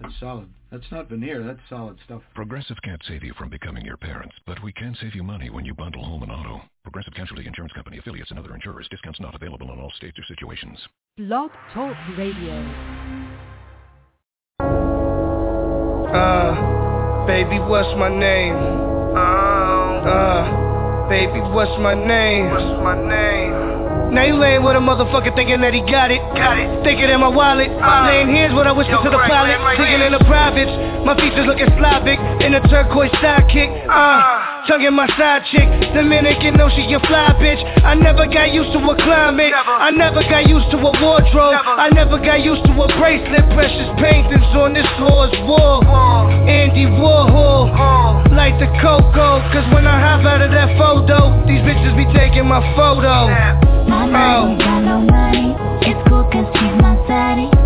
That's solid. That's not veneer. That's solid stuff. Progressive can't save you from becoming your parents, but we can save you money when you bundle home and auto. Progressive Casualty Insurance Company affiliates and other insurers. Discounts not available in all states or situations. Blog Talk Radio. Uh, baby, what's my name? Uh, baby, what's my name? What's my name? Now you laying with a motherfucker thinking that he got it. Got it. Thinking in my wallet. Uh, laying here's what I whisper yo, to the pilot. Right, thinking in the privates. My features looking Slavic. In a turquoise sidekick. Uh. Tonguing my side chick, Dominican know she a fly bitch. I never got used to a climate. Never. I never got used to a wardrobe. Never. I never got used to a bracelet. Precious paintings on this horse wall. Andy Warhol, uh. like the cocoa. Cause when I hop out of that photo, these bitches be taking my photo. My oh. got no money. It's cool cause she's my zaddy.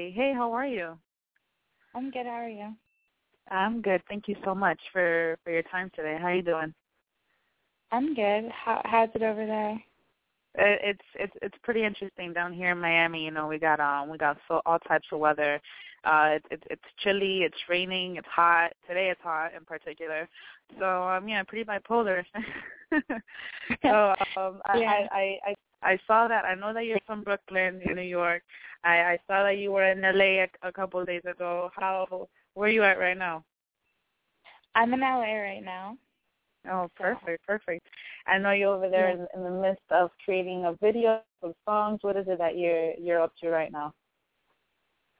Hi. Hey, how are you? I'm good. How are you? I'm good. Thank you so much for for your time today. How are you doing? I'm good. How how's it over there? It's it's it's pretty interesting down here in Miami. You know, we got um we got so all types of weather. Uh, it's it's it's chilly. It's raining. It's hot. Today it's hot in particular. So um yeah, pretty bipolar. so um yeah. I, I I I saw that. I know that you're from Brooklyn, in New York. I I saw that you were in LA a, a couple of days ago. How where are you at right now? I'm in LA right now. Oh, perfect, perfect. I know you're over there in, in the midst of creating a video of songs. What is it that you're you're up to right now?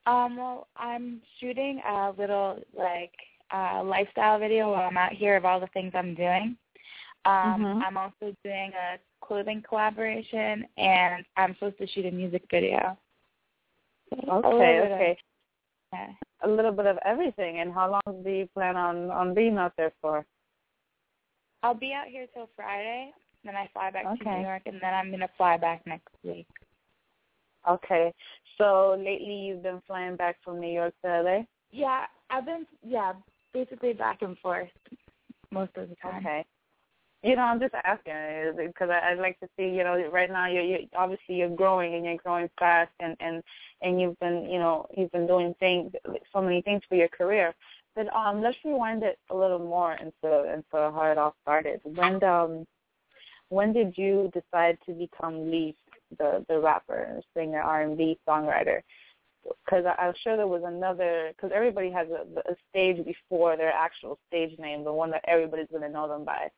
Um, well, I'm shooting a little like uh lifestyle video while I'm out here of all the things I'm doing. Um, Mhm. I'm also doing a clothing collaboration, and I'm supposed to shoot a music video. Little Okay, of- okay. yeah. A little bit of everything. And how long do you plan on on being out there for? I'll be out here till Friday, then I fly back to New York, and then I'm gonna fly back next week. Okay. So lately you've been flying back from New York to LA. Yeah, I've been yeah basically back and forth most of the time. Okay. You know, I'm just asking because I, I'd like to see. You know, right now you're, you're obviously you're growing and you're growing fast, and and and you've been, you know, you've been doing things, so many things for your career. But um, let's rewind it a little more into into how it all started. When um, when did you decide to become Leaf, the the rapper, singer, R and B songwriter? Because I'm sure there was another. Because everybody has a, a stage before their actual stage name, the one that everybody's going to know them by.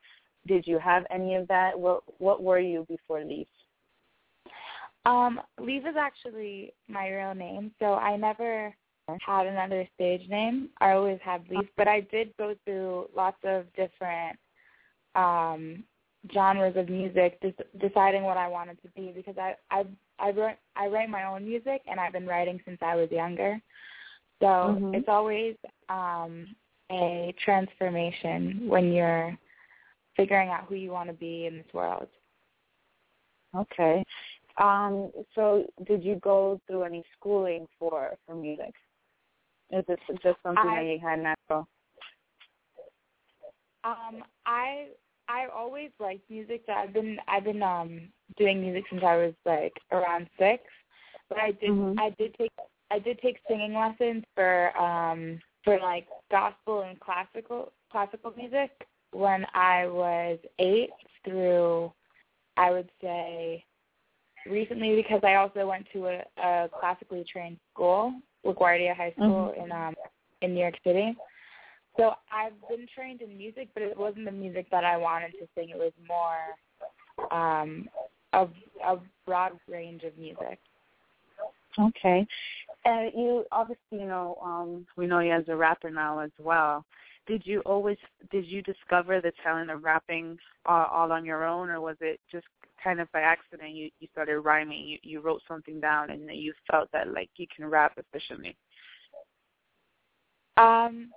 Did you have any of that? What What were you before Leaf? Um, Leaf is actually my real name, so I never had another stage name. I always had Leaf, but I did go through lots of different um genres of music, des- deciding what I wanted to be because I I I write I write my own music and I've been writing since I was younger. So Mhm. it's always um a transformation when you're figuring out who you want to be in this world. Okay. Um, so did you go through any schooling for for music? Is this just something I- that you had natural? Um, I I always liked music. So I've been I've been um doing music since I was like around six. But I did Mhm. I did take I did take singing lessons for um for like gospel and classical classical music when I was eight through I would say recently because I also went to a, a classically trained school, LaGuardia High School in um in New York City. So I've been trained in music, but it wasn't the music that I wanted to sing. It was more um a a broad range of music. Okay. And you obviously, you know, um, we know you as a rapper now as well. Did you always did you discover the talent of rapping uh, all on your own, or was it just kind of by accident you you started rhyming? You you wrote something down and you felt that like you can rap efficiently. Um,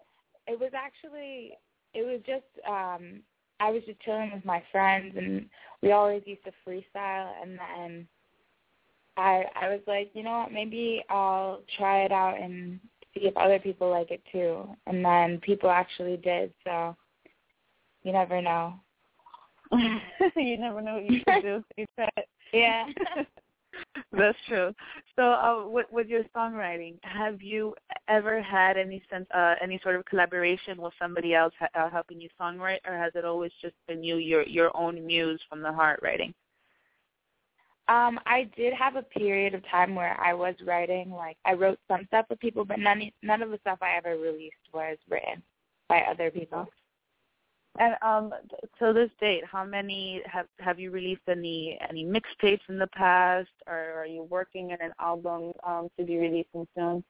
it was actually it was just um I was just chilling with my friends and we always used to freestyle and then I I was like, you know what, maybe I'll try it out and see if other people like it too. And then people actually did, so you never know. you never know what you can do. You. Yeah. That's true. So, uh, with, with your songwriting, have you ever had any sense, uh, any sort of collaboration with somebody else uh, helping you songwrite, or has it always just been you, your your own muse from the heart writing? Um, I did have a period of time where I was writing, like I wrote some stuff with people, but none none of the stuff I ever released was written. by other people. And um, to this date, how many have have you released any any mixtapes in the past, or are you working on an album um, to be releasing soon?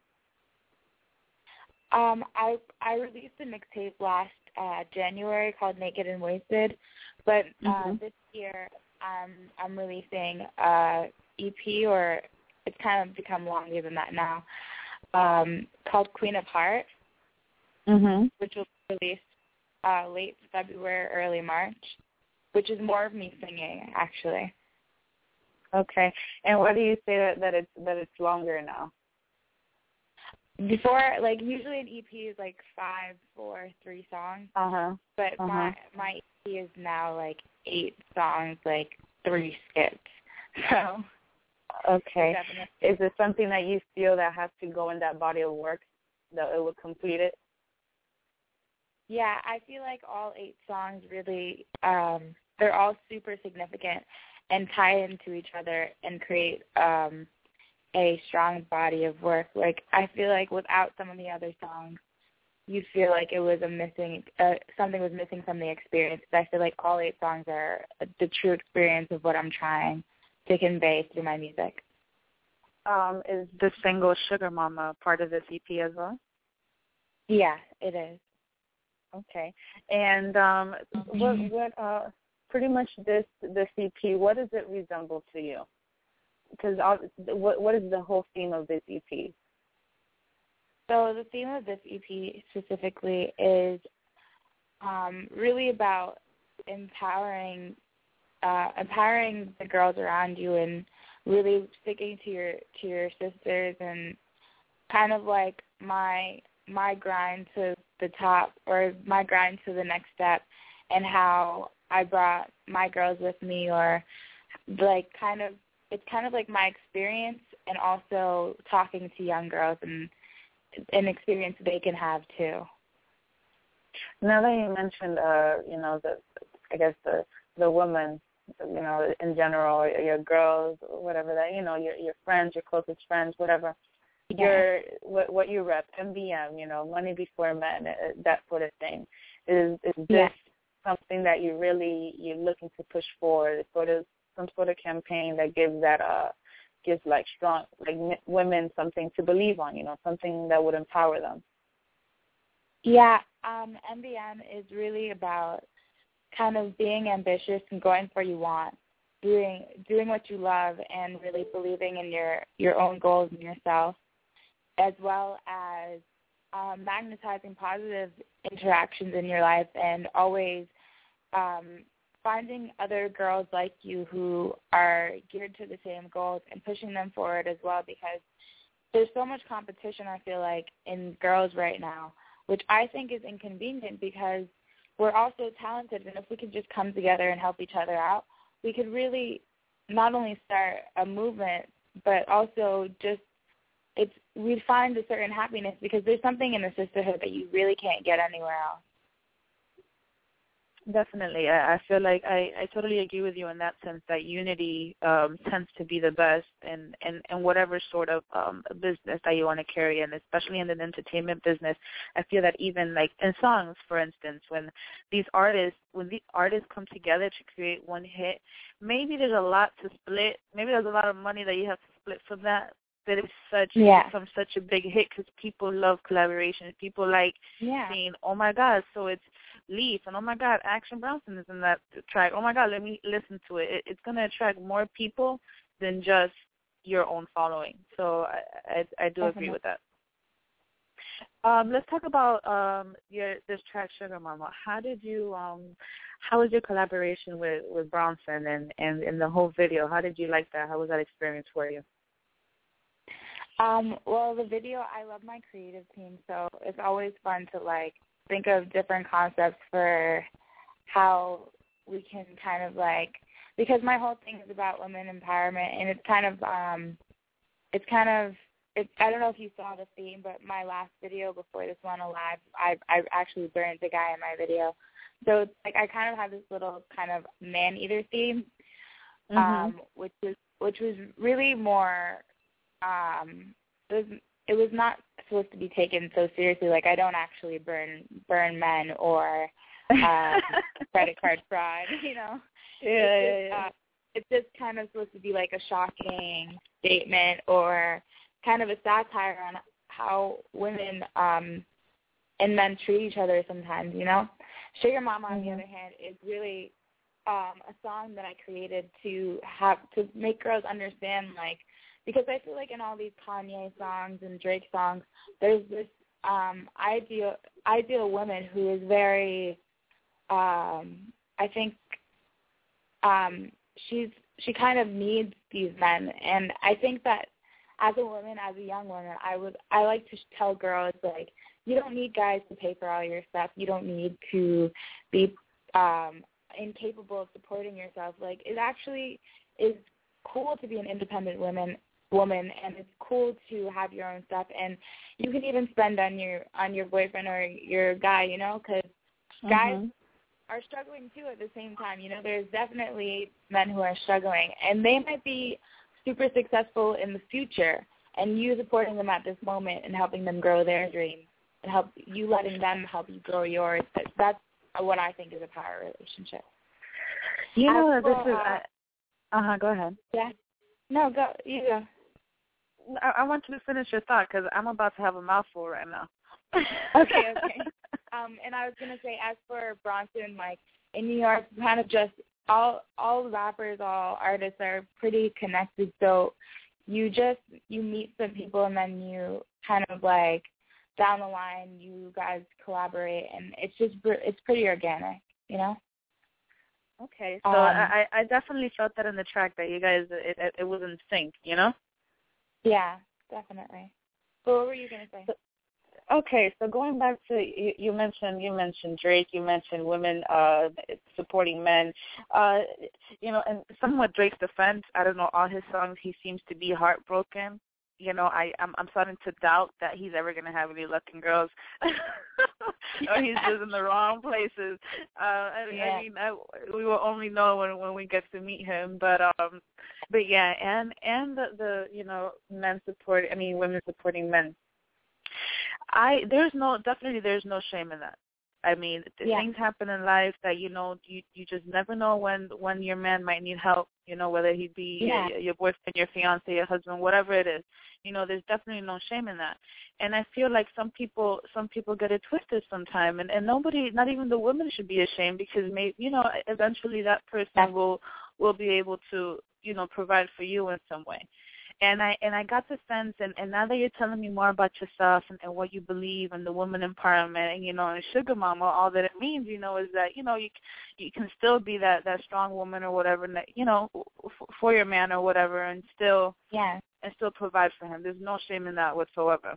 Um, I I released a mixtape last uh, January called Naked and Wasted, but uh, Mhm. this year um, I'm releasing a EP, or it's kind of become longer than that now, um, called Queen of Heart, Mhm. which will be released uh, late February, early March, which is more of me singing actually. Okay. And why do you say that that it's that it's longer now? Before, like usually an EP is like five, four, three songs, Uh huh. but Uh-huh. my my EP is now like eight songs, like three skips. So Okay. definitely, Is it something that you feel that has to go in that body of work that it would complete it? Yeah, I feel like all eight songs really, um, they're all super significant and tie into each other and create um a strong body of work. Like I feel like without some of the other songs, you feel like it was a missing uh, something was missing from the experience. But I feel like all eight songs are the true experience of what I'm trying to convey through my music. Um, is the single Sugar Mama part of this EP as well? Yeah, it is. Okay. And um, what what uh, pretty much this this EP, what does it resemble to you? Because what what is the whole theme of this EP? So the theme of this EP specifically is um, really about empowering uh, empowering the girls around you and really sticking to your to your sisters and kind of like my my grind to the top or my grind to the next step and how I brought my girls with me or like kind of it's kind of like my experience and also talking to young girls and an experience they can have too. Now that you mentioned, uh, you know, the I guess the the women, you know, in general, your girls, whatever that, you know, your your friends, your closest friends, whatever. Your what what you rep, MBM, you know, money before men, uh, that sort of thing. Is is this Yeah. something that you really you're looking to push forward? Sort of some sort of campaign that gives that uh gives like strong like women something to believe on, you know, something that would empower them. Yeah, um, MBM is really about kind of being ambitious and going for what you want, doing doing what you love, and really believing in your your own goals and yourself, as well as um, magnetizing positive interactions in your life and always um, finding other girls like you who are geared to the same goals and pushing them forward as well because there's so much competition I feel like in girls right now which I think is inconvenient because we're all so talented, and if we could just come together and help each other out, we could really not only start a movement, but also just it's we find a certain happiness because there's something in the sisterhood that you really can't get anywhere else. Definitely. I, I feel like I, I totally agree with you in that sense that unity um, tends to be the best and and and whatever sort of um, business that you want to carry in, especially in the entertainment business. I feel that even like in songs, for instance, when these artists when these artists come together to create one hit, maybe there's a lot to split. Maybe there's a lot of money that you have to split from that. That it's such Yeah. from such a big hit because people love collaboration. People like Yeah. saying, "Oh my God!" So it's Leaf, and oh my God, Action Bronson is in that track. Oh my God, let me listen to it. it it's going to attract more people than just your own following. So I I, I do agree with that. Um, let's talk about um, your this track Sugar Mama. How did you um, how was your collaboration with with Bronson and and in the whole video? How did you like that? How was that experience for you? Um, well, the video, I love my creative team, so it's always fun to like think of different concepts for how we can kind of like because my whole thing is about women empowerment, and it's kind of um, it's kind of it's I don't know if you saw the theme, but my last video before this one alive, I I actually burned the guy in my video, so it's like I kind of have this little kind of man eater theme, um, which was which was really more um it was it was not supposed to be taken so seriously. Like I don't actually burn burn men or um, credit card fraud. You know. Yeah, it's yeah, just, yeah. Uh, it's just kind of supposed to be like a shocking statement or kind of a satire on how women um and men treat each other sometimes, you know? Sugar Mama on the other hand is really um a song that I created to have to make girls understand like because I feel like in all these Kanye songs and Drake songs there's this um ideal ideal woman who is very um I think um she's she kind of needs these men and I think that as a woman, as a young woman, I would I like to tell girls like you don't need guys to pay for all your stuff. You don't need to be um incapable of supporting yourself. Like it actually is cool to be an independent woman woman and it's cool to have your own stuff and you can even spend on your on your boyfriend or your guy, you know, cuz guys Mhm. are struggling too at the same time. You know, there's definitely men who are struggling and they might be super successful in the future and you supporting them at this moment and helping them grow their dreams and help you letting them help you grow yours. That- That's what I think is a power relationship. You know As this is. Uh huh. Go ahead. Yeah. No, go. You go. I, I want you to finish your thought because I'm about to have a mouthful right now. Okay, okay. Um, and I was gonna say, as for Bronson, like in New York, kind of just all all rappers, all artists are pretty connected. So you just you meet some people, and then you kind of like down the line, you guys collaborate, and it's just it's pretty organic, you know. Okay, so Um, I I definitely felt that in the track that you guys it it, it was in sync, you know. Yeah, definitely. But what were you gonna say? Okay, so going back to you, you mentioned you mentioned Drake, you mentioned women uh supporting men. Uh you know, and somewhat Drake's defense, I don't know, all his songs he seems to be heartbroken. You know, I I'm I'm starting to doubt that he's ever gonna have any luck in girls. or he's just in the wrong places. Uh I, Yeah. I mean I, we will only know when when we get to meet him. But um but yeah, and and the, the you know, men support I mean women supporting men. I there's no definitely there's no shame in that. I mean, Yeah. things happen in life that you know you you just never know when when your man might need help. You know, whether he be Yeah. your, your boyfriend, your fiance, your husband, whatever it is. You know, there's definitely no shame in that. And I feel like some people some people get it twisted sometime, and and nobody, not even the women, should be ashamed because maybe you know eventually that person Yeah. will will be able to you know provide for you in some way and I and I got the sense and, and now that you're telling me more about yourself and, and what you believe and the woman empowerment and you know and sugar mama all that it means you know is that you know you you can still be that that strong woman or whatever and that you know f- for your man or whatever and still Yeah. and still provide for him there's no shame in that whatsoever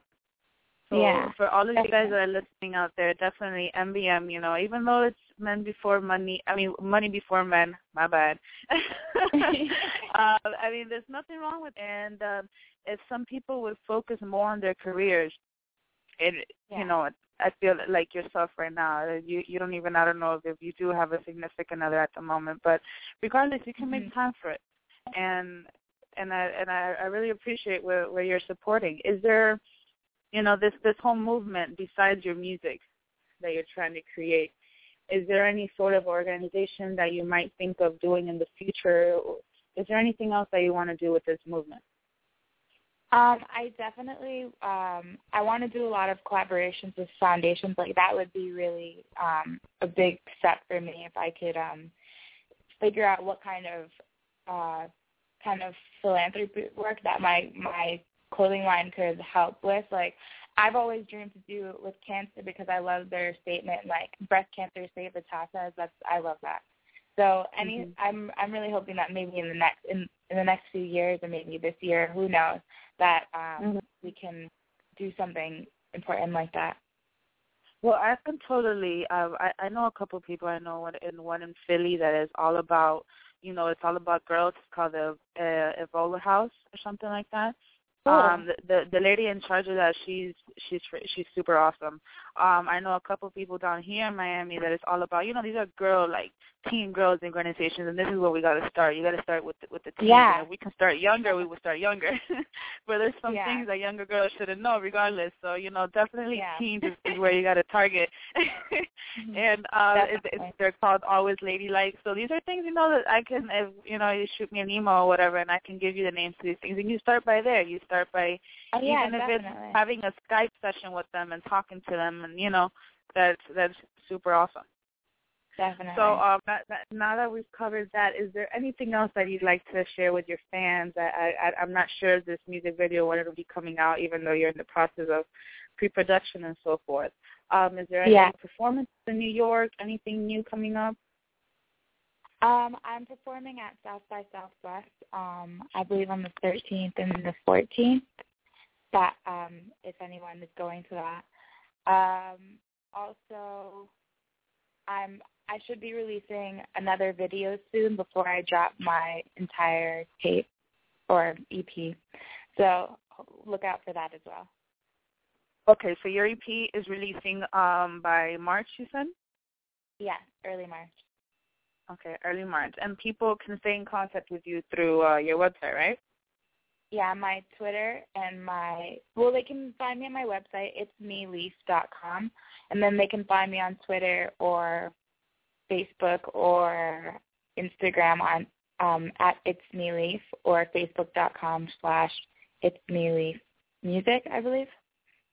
so Yeah, for all of you guys that are listening out there definitely MBM you know even though it's men before money I mean money before men my bad uh, I mean, there's nothing wrong with it. And um, if some people would focus more on their careers, it Yeah. you know, I feel like yourself right now. You you don't even I don't know if you do have a significant other at the moment, but regardless, you can Mhm. make time for it. And and I and I, I really appreciate where where you're supporting. Is there, you know, this this whole movement besides your music that you're trying to create? Is there any sort of organization that you might think of doing in the future? Is there anything else that you want to do with this movement? Um, I definitely um I want to do a lot of collaborations with foundations. Like that would be really um a big step for me if I could um figure out what kind of uh kind of philanthropy work that my my clothing line could help with. Like I've always dreamed to do it with cancer because I love their statement like breast cancer save the Tatas. That's I love that. So any Mhm. I'm I'm really hoping that maybe in the next in in the next few years or maybe this year, who knows, that um Mhm. we can do something important like that. Well, I can totally. Uh, I I know a couple of people. I know one in one in Philly that is all about. You know, it's all about girls. It's called the uh, Evola House or something like that. Cool. Um, the, the the lady in charge of that, she's she's she's super awesome. Um, I know a couple people down here in Miami that it's all about. You know, these are girl like teen girls in organizations, and this is where we got to start. You got to start with the, with the teens. Yeah. And if we can start younger, we will start younger. but there's some Yeah. things that younger girls shouldn't know, regardless. So you know, definitely Yeah. teens is, is where you got to target. Mhm. and uh, it, it's, they're called always ladylike. So these are things you know that I can, if you know, you shoot me an email or whatever, and I can give you the names to these things. And you start by there. You start by oh, yeah, even if definitely. it's having a Skype session with them and talking to them, and you know, that's that's super awesome. definitely. So um, that, that, now that we've covered that, is there anything else that you'd like to share with your fans? I, I, I'm not sure if this music video when it'll be coming out, even though you're in the process of pre-production and so forth. Um, is there any Yeah. performance in New York? Anything new coming up? Um, I'm performing at South by Southwest. Um, I believe on the 13th and the 14th. That um, if anyone is going to that. Um, also, I'm I should be releasing another video soon before I drop my entire tape or EP. So look out for that as well. Okay, so your EP is releasing um, by March, you said? Yes, early March. Okay, early March. And people can stay in contact with you through uh, your website, right? Yeah, my Twitter and my well, they can find me on my website. It's meleaf.com, and then they can find me on Twitter or Facebook or Instagram on um, at it's me leaf or facebook.com slash it's me leaf music, I believe.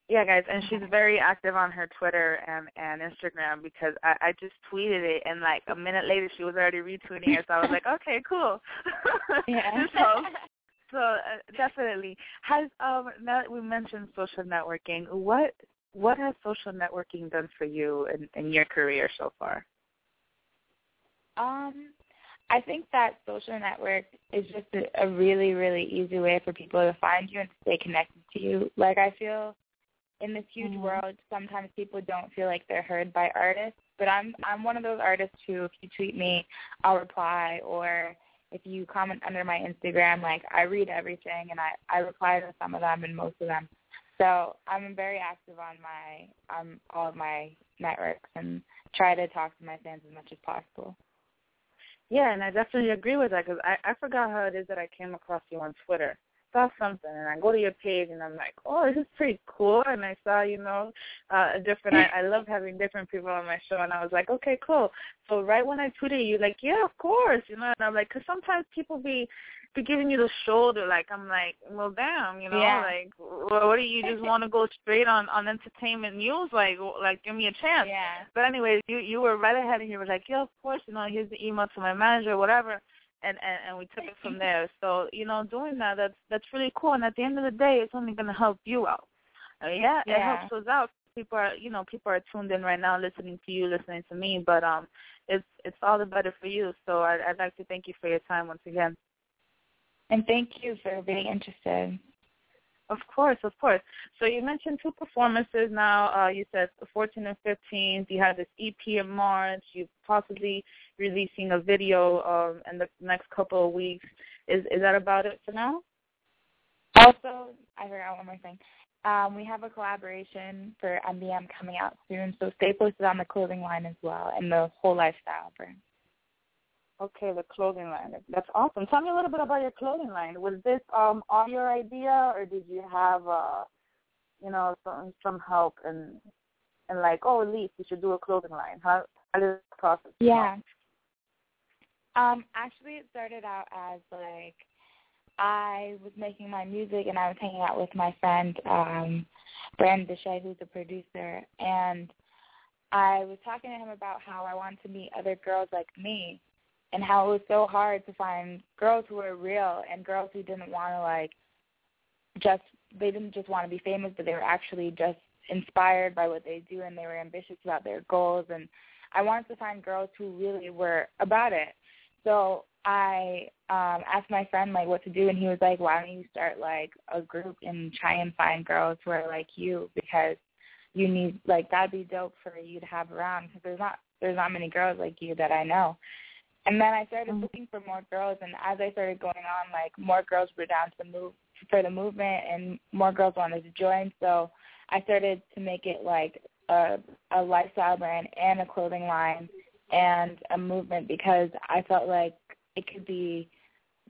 Yeah, guys, and she's very active on her Twitter and and Instagram because I, I just tweeted it, and like a minute later, she was already retweeting it. So I was like, okay, cool. Yeah. so so uh, definitely has um now that we mentioned social networking, what what has social networking done for you in, in your career so far? Um, I think that social network is just a, a really, really easy way for people to find you and stay connected to you. Like I feel in this huge Mhm. world, sometimes people don't feel like they're heard by artists. But I'm I'm one of those artists who, if you tweet me, I'll reply, or if you comment under my Instagram, like I read everything and I I reply to some of them and most of them. So I'm very active on my on all of my networks and try to talk to my fans as much as possible. Yeah, and I definitely agree with that because I I forgot how it is that I came across you on Twitter. Saw something and I go to your page and I'm like, oh, this is pretty cool. And I saw, you know, uh, a different. I, I love having different people on my show, and I was like, okay, cool. So right when I tweeted you, like, yeah, of course, you know, and I'm like, because sometimes people be be giving you the shoulder, like I'm like, well, damn, you know, Yeah. like, well, what do you just want to go straight on on entertainment news? Like, like give me a chance. Yeah. But anyways, you you were right ahead and you were like, yeah, of course, you know, here's the email to my manager, whatever, and and and we took it from there. So you know, doing that, that's that's really cool. And at the end of the day, it's only gonna help you out. I mean, yeah, it helps us out. People are, you know, people are tuned in right now, listening to you, listening to me. But um, it's it's all the better for you. So I, I'd like to thank you for your time once again. And thank you for being interested. Of course, of course. So you mentioned two performances now. Uh, you said the 14th and 15th. You have this EP in March. You possibly releasing a video um, in the next couple of weeks. Is is that about it for now? Also, I forgot one more thing. Um, we have a collaboration for MBM coming out soon, so stay posted on the clothing line as well and the whole lifestyle brand. Okay, the clothing line. That's awesome. Tell me a little bit about your clothing line. Was this um all your idea, or did you have uh, you know, some some help and and like, oh, Elise, you should do a clothing line. How how did the process? Yeah. Um, actually, it started out as like I was making my music and I was hanging out with my friend um, Brandon Deshay, who's a producer, and I was talking to him about how I wanted to meet other girls like me, and how it was so hard to find girls who were real and girls who didn't want to like just they didn't just want to be famous, but they were actually just inspired by what they do and they were ambitious about their goals and I wanted to find girls who really were about it. So I um asked my friend like what to do and he was like, Why don't you start like a group and try and find girls who are like you because you need like that'd be dope for you to have around because there's not there's not many girls like you that I know. And then I started mm-hmm. looking for more girls and as I started going on like more girls were down to move for the movement and more girls wanted to join. So I started to make it like a a lifestyle brand and a clothing line and a movement because I felt like it could be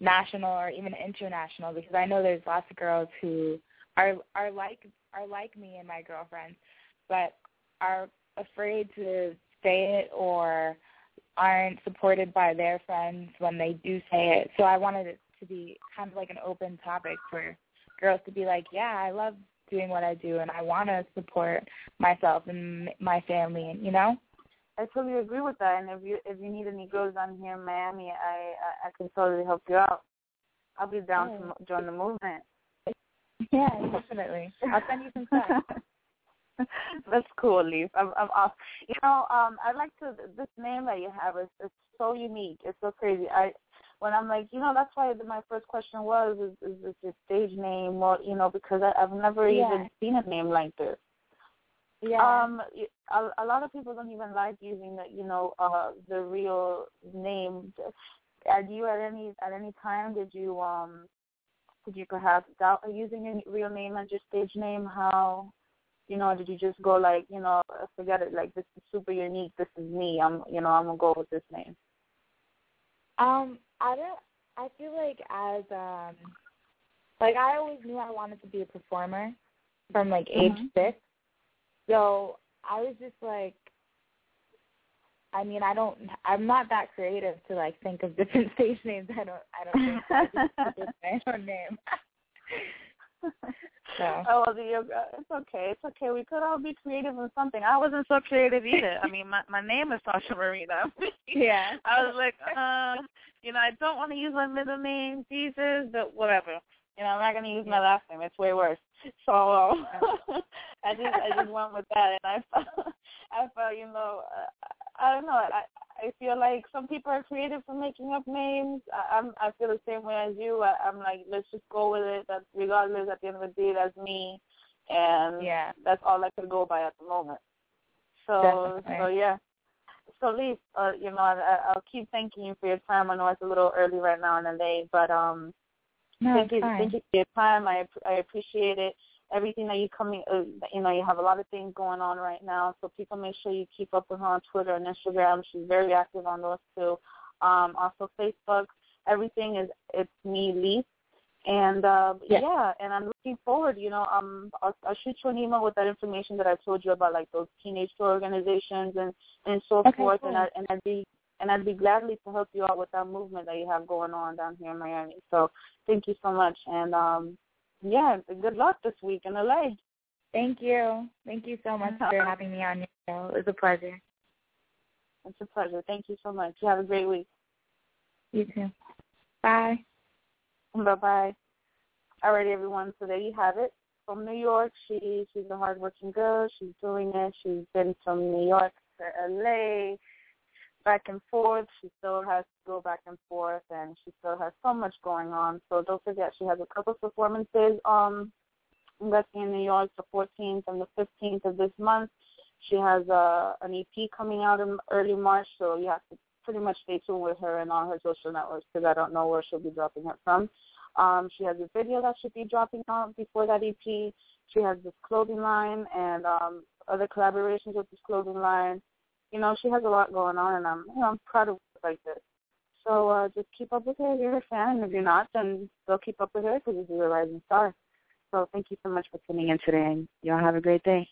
national or even international because I know there's lots of girls who are are like are like me and my girlfriends, but are afraid to say it or aren't supported by their friends when they do say it. So I wanted it to be kind of like an open topic for girls to be like, yeah, I love doing what I do and I want to support myself and my family and you know. I totally agree with that. And if you if you need any girls down here in Miami, I I, I can totally help you out. I'll be down oh. to join the movement. Yeah, definitely. I'll send you some stuff. That's cool, Leaf. I'm, I'm off. You know, um, I like to. This name that you have is it's so unique. It's so crazy. I when I'm like, you know, that's why my first question was, is, is this your stage name, or you know, because I, I've never yeah. even seen a name like this. Yeah. Um, a, a lot of people don't even like using the, you know, uh, the real name. Did you at any at any time did you um did you perhaps doubt using a real name as your stage name? How you know, did you just go like, you know, forget it, like this is super unique, this is me, I'm you know, I'm gonna go with this name? Um, I don't I feel like as um like I always knew I wanted to be a performer from like age mm-hmm. six. So I was just like I mean, I don't. I'm not that creative to like think of different stage names. I don't. I don't think I just my own name. Oh the, it's okay. It's okay. We could all be creative in something. I wasn't so creative either. I mean, my my name is Sasha Marina. yeah. I was like, uh, you know, I don't want to use my middle name, Jesus, but whatever. You know, I'm not gonna use my last name. It's way worse. So um, I just I just went with that, and I felt I felt you know uh, I don't know I I feel like some people are creative for making up names. I, I'm I feel the same way as you. I, I'm like let's just go with it. That's regardless at the end of the day, that's me, and yeah, that's all I could go by at the moment. So Definitely. so yeah. So Lee, uh, you know, I, I'll keep thanking you for your time. I know it's a little early right now in LA, but um, no, thank you, fine. thank you for your time. I I appreciate it. Everything that you coming, uh, you know, you have a lot of things going on right now. So people make sure you keep up with her on Twitter and Instagram. She's very active on those too. Um, also Facebook. Everything is it's me, Lee. And uh, Yeah. yeah, and I'm looking forward. You know, um, I'll, I'll shoot you an email with that information that I told you about, like those teenage tour organizations and and so Okay, forth. cool. And I and I'd be and I'd be gladly to help you out with that movement that you have going on down here in Miami. So thank you so much, and um, yeah, good luck this week in LA. Thank you. Thank you so much uh-huh. for having me on your show. It was a pleasure. It's a pleasure. Thank you so much. You have a great week. You too. Bye. Bye bye. Alrighty, everyone. So there you have it. From New York, she she's a hardworking girl. She's doing it. She's been from New York to LA, back and forth. She still has to go back and forth, and she still has so much going on. So don't forget, she has a couple performances um that's in New York, the 14th and the 15th of this month. She has uh, an EP coming out in early March, so you have to pretty much stay tuned with her and on her social networks because I don't know where she'll be dropping it from. Um, she has a video that should be dropping out before that EP. She has this clothing line and um, other collaborations with this clothing line. You know, she has a lot going on, and I'm you know I'm proud of like this. So uh, just keep up with her if you're a fan, and if you're not, then still keep up with her because she's a rising star. So thank you so much for tuning in today, and y'all have a great day.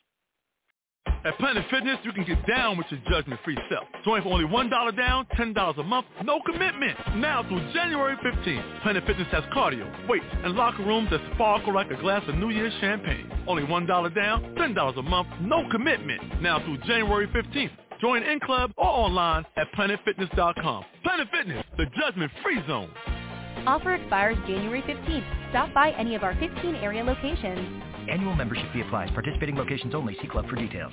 At Planet Fitness, you can get down with your judgment-free self. Join for only $1 down, $10 a month, no commitment. Now through January 15th, Planet Fitness has cardio, weights, and locker rooms that sparkle like a glass of New Year's champagne. Only $1 down, $10 a month, no commitment. Now through January 15th. Join in club or online at planetfitness.com. Planet Fitness, the judgment-free zone. Offer expires January 15th. Stop by any of our 15 area locations. Annual membership fee applies. Participating locations only. See club for details.